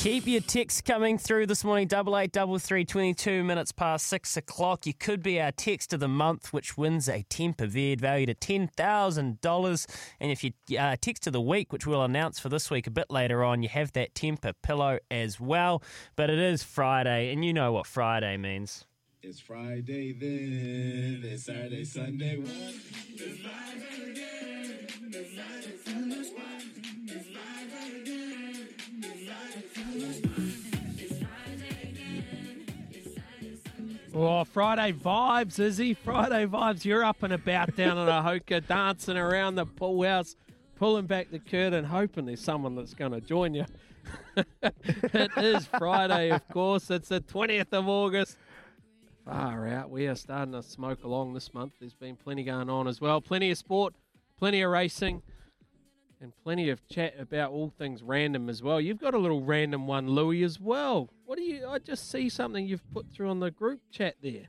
Keep your texts coming through this morning. Double eight double three twenty two minutes past six o'clock. You could be our text of the month, which wins a Tempur bed valued at ten thousand dollars. And if you uh, text of the week, which we'll announce for this week a bit later on, you have that Tempur pillow as well. But it is Friday, and you know what Friday means. It's Friday then, it's Saturday, Sunday. Oh, Friday vibes, Izzy. Friday vibes. You're up and about down in Ahoka, dancing around the pool house, pulling back the curtain, hoping there's someone that's going to join you. it is Friday, of course. It's the 20th of August. Far out. We are starting to smoke along this month. There's been plenty going on as well. Plenty of sport, plenty of racing, and plenty of chat about all things random as well. You've got a little random one, Louis, as well. You? I just see something you've put through on the group chat there.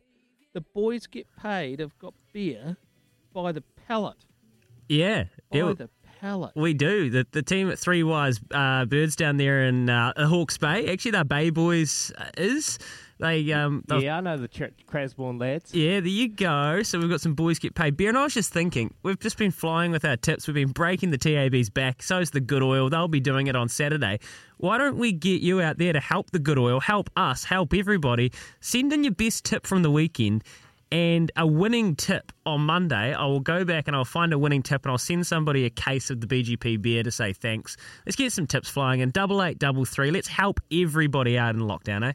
The boys get paid. Have got beer by the pallet. Yeah, By yeah, the pallet. we do. The the team at Three Wise uh, Birds down there in uh, Hawke's Bay. Actually, they're Bay Boys. Uh, is they? Um, they've- Yeah, I know the Ch- Crasbourne lads. Yeah, there you go. So we've got some boys get paid beer. And I was just thinking, we've just been flying with our tips. We've been breaking the TAB's back. So's the good oil. They'll be doing it on Saturday. Why don't we get you out there to help the good oil, help us, help everybody? Send in your best tip from the weekend and a winning tip on Monday. I will go back and I'll find a winning tip and I'll send somebody a case of the BGP beer to say thanks. Let's get some tips flying in. Double eight, double three. Let's help everybody out in lockdown, eh?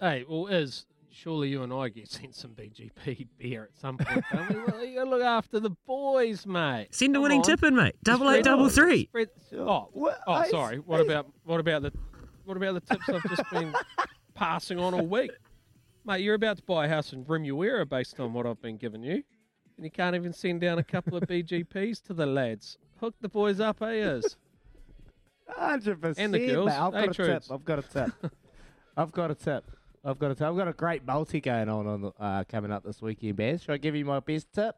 Hey, well, as surely you and I get sent some BGP beer at some point, don't we? Well, you got to look after the boys, mate. Send a Come winning on. tip in, mate. Double eight, Spread- double three. oh, What? oh, I- sorry. What about what about the what about the tips I've just been passing on all week, mate? You're about to buy a house in Remuera based on what I've been giving you, and you can't even send down a couple of BGPs to the lads. Hook the boys up, eh? Is Hundred percent. And the girls. I've Hey, got a tip. I've got a tip. I've got a tip. I've got a. I've got a great multi going on on the, uh, coming up this weekend, Baz. Should I give you my best tip?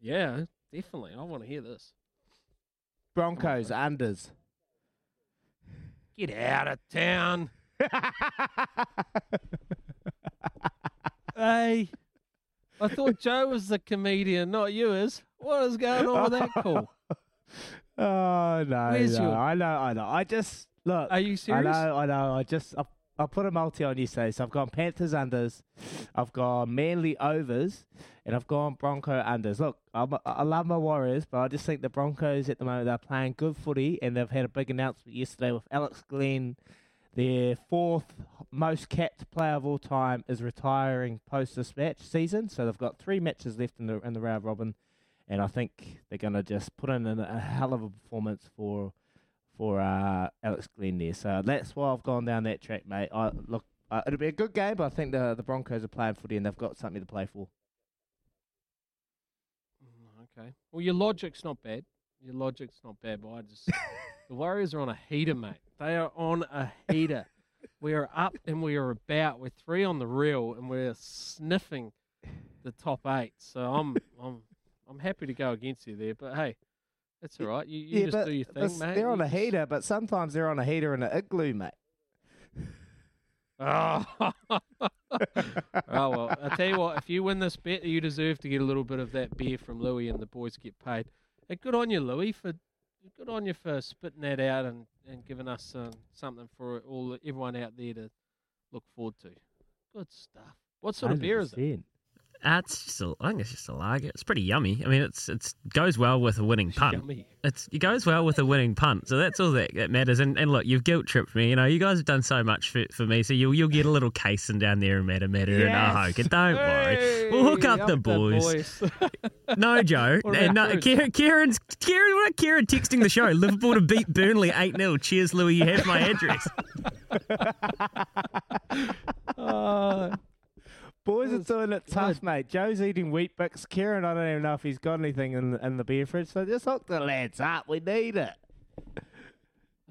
yeah, definitely. I want to hear this. Broncos unders. Get out of town. Hey, I thought Joe was the comedian, not you. Is what is going on with that call? Oh no, Where's no. your- I know, I know. I just look. Are you serious? I know, I know. I just I, I put a multi on yesterday. So I've gone Panthers unders, I've gone Manly overs, and I've gone Bronco unders. Look, I'm, I love my Warriors, but I just think the Broncos at the moment they're playing good footy, and they've had a big announcement yesterday with Alex Glenn. Their fourth most capped player of all time is retiring post this match season. So they've got three matches left in the in the round robin, and I think they're going to just put in a, a hell of a performance for for uh, Alex Glenn there. So that's why I've gone down that track, mate. I look, uh, it'll be a good game, but I think the the Broncos are playing footy and they've got something to play for. Okay. Well, your logic's not bad. Your logic's not bad, but I just the Warriors are on a heater, mate. They are on a heater. we are up and we are about. We're three on the reel and we're sniffing the top eight. So I'm I'm I'm happy to go against you there. But hey, that's all right. You, you just do your thing, mate. they're on a heater, but sometimes they're on a heater in an igloo, mate. Oh. oh well, I tell you what. If you win this bet, you deserve to get a little bit of that beer from Louis, and the boys get paid. Hey, good on you, Louis, for good on you for spitting that out and, and giving us um, something for all everyone out there to look forward to. Good stuff. What sort of beer is it? 100%. Uh, it's just a, I think it's just a lager. It's pretty yummy. I mean, it's it's goes well with a winning punt. Yummy. It's it goes well with a winning punt. So that's all that, that matters. And, and look, you've guilt tripped me. You know, you guys have done so much for, for me. So you'll you'll get a little casing down there in Matamata and Yes. Ahoka. Don't worry. We'll hook up, the boys. No, Joe. And about no, Kieran, Kieran's Kieran, what Kieran texting the show? Liverpool to beat Burnley eight 0 Cheers, Louis. You have my address. Uh, Boys are doing it tough, good. mate. Joe's eating Weet-Bix. Kieran, I don't even know if he's got anything in, in the beer fridge. So just hook the lads up. We need it.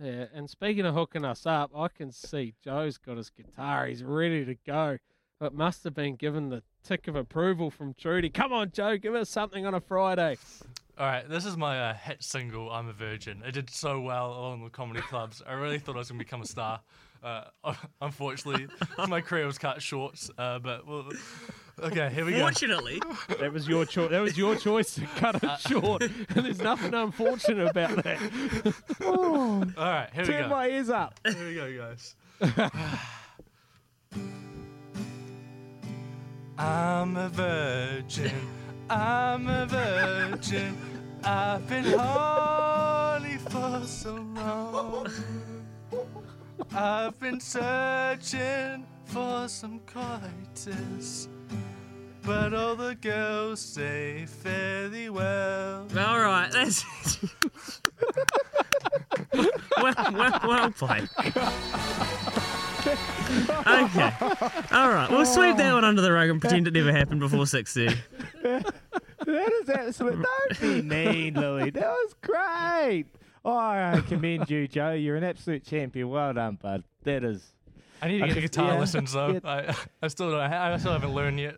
yeah, and speaking of hooking us up, I can see Joe's got his guitar. He's ready to go. It must have been given the tick of approval from Trudy. Come on, Joe, give us something on a Friday. All right, this is my uh, hit single, I'm a Virgin. It did so well along with comedy clubs. I really thought I was going to become a star. Uh, unfortunately, my career was cut short, uh, but well, okay, here we go. Fortunately, That was your choice. That was your choice to cut it short, and there's nothing unfortunate about that. Oh, All right, here we turn go. my ears up. Here we go, guys. I'm a virgin. I'm a virgin. I've been horny for so long. I've been searching for some coitus. But all the girls say fairly well. all right. That's well, well, well played. Okay. All right. We'll sweep that one under the rug and pretend it never happened before six thirty. That is absolute. Don't be mean, Louis. That was great. Oh, I commend you, Joe. You're an absolute champion. Well done, bud. That is. I need to get could- guitar yeah, lessons though. yeah. I, I still don't. I still haven't learned yet.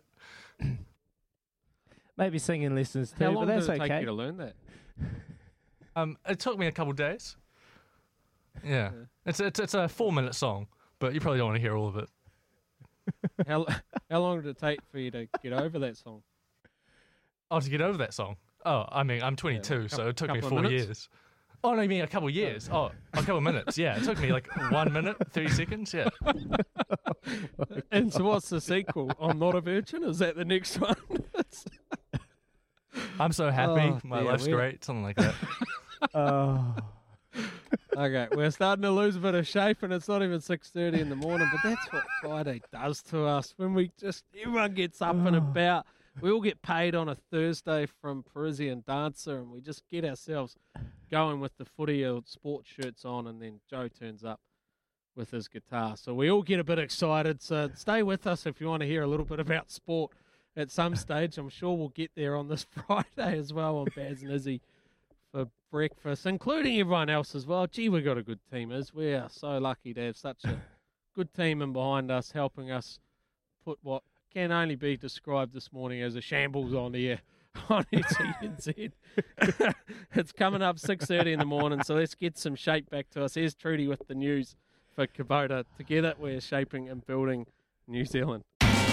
Maybe singing lessons too, How but long that's did it take you to learn that? Um, it took me a couple days. Yeah, it's it's it's a four minute song, but you probably don't want to hear all of it. How how long did it take for you to get over that song? Oh, to get over that song. Oh, I mean, I'm 22, so it took me four years. Oh, no, you mean a couple of years? Oh, a couple of minutes. Yeah, it took me like one minute, 30 seconds. Yeah. And so, what's the sequel? I'm not a virgin. Is that the next one? I'm so happy. Oh, My life's we- great. Something like that. Oh. okay, we're starting to lose a bit of shape, and it's not even six thirty in the morning. But that's what Friday does to us. When we just everyone gets up and oh. about. We all get paid on a Thursday from Parisian Dancer, and we just get ourselves going with the footy or sports shirts on, and then Joe turns up with his guitar. So we all get a bit excited. So stay with us if you want to hear a little bit about sport at some stage. I'm sure we'll get there on this Friday as well on Baz and Izzy for breakfast, including everyone else as well. Gee, we've got a good team, is we are so lucky to have such a good team in behind us, helping us put what can only be described this morning as a shambles on air on SENZ. it's coming up 6.30 in the morning, so let's get some shape back to us. Here's Trudy with the news for Kubota. Together, we're shaping and building New Zealand.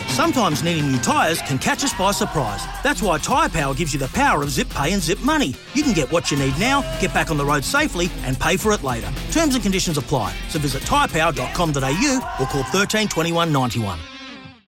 Sometimes needing new tyres can catch us by surprise. That's why Tyre Power gives you the power of zip pay and zip money. You can get what you need now, get back on the road safely, and pay for it later. Terms and conditions apply. So visit tyrepower.com.au or call 13 21 91.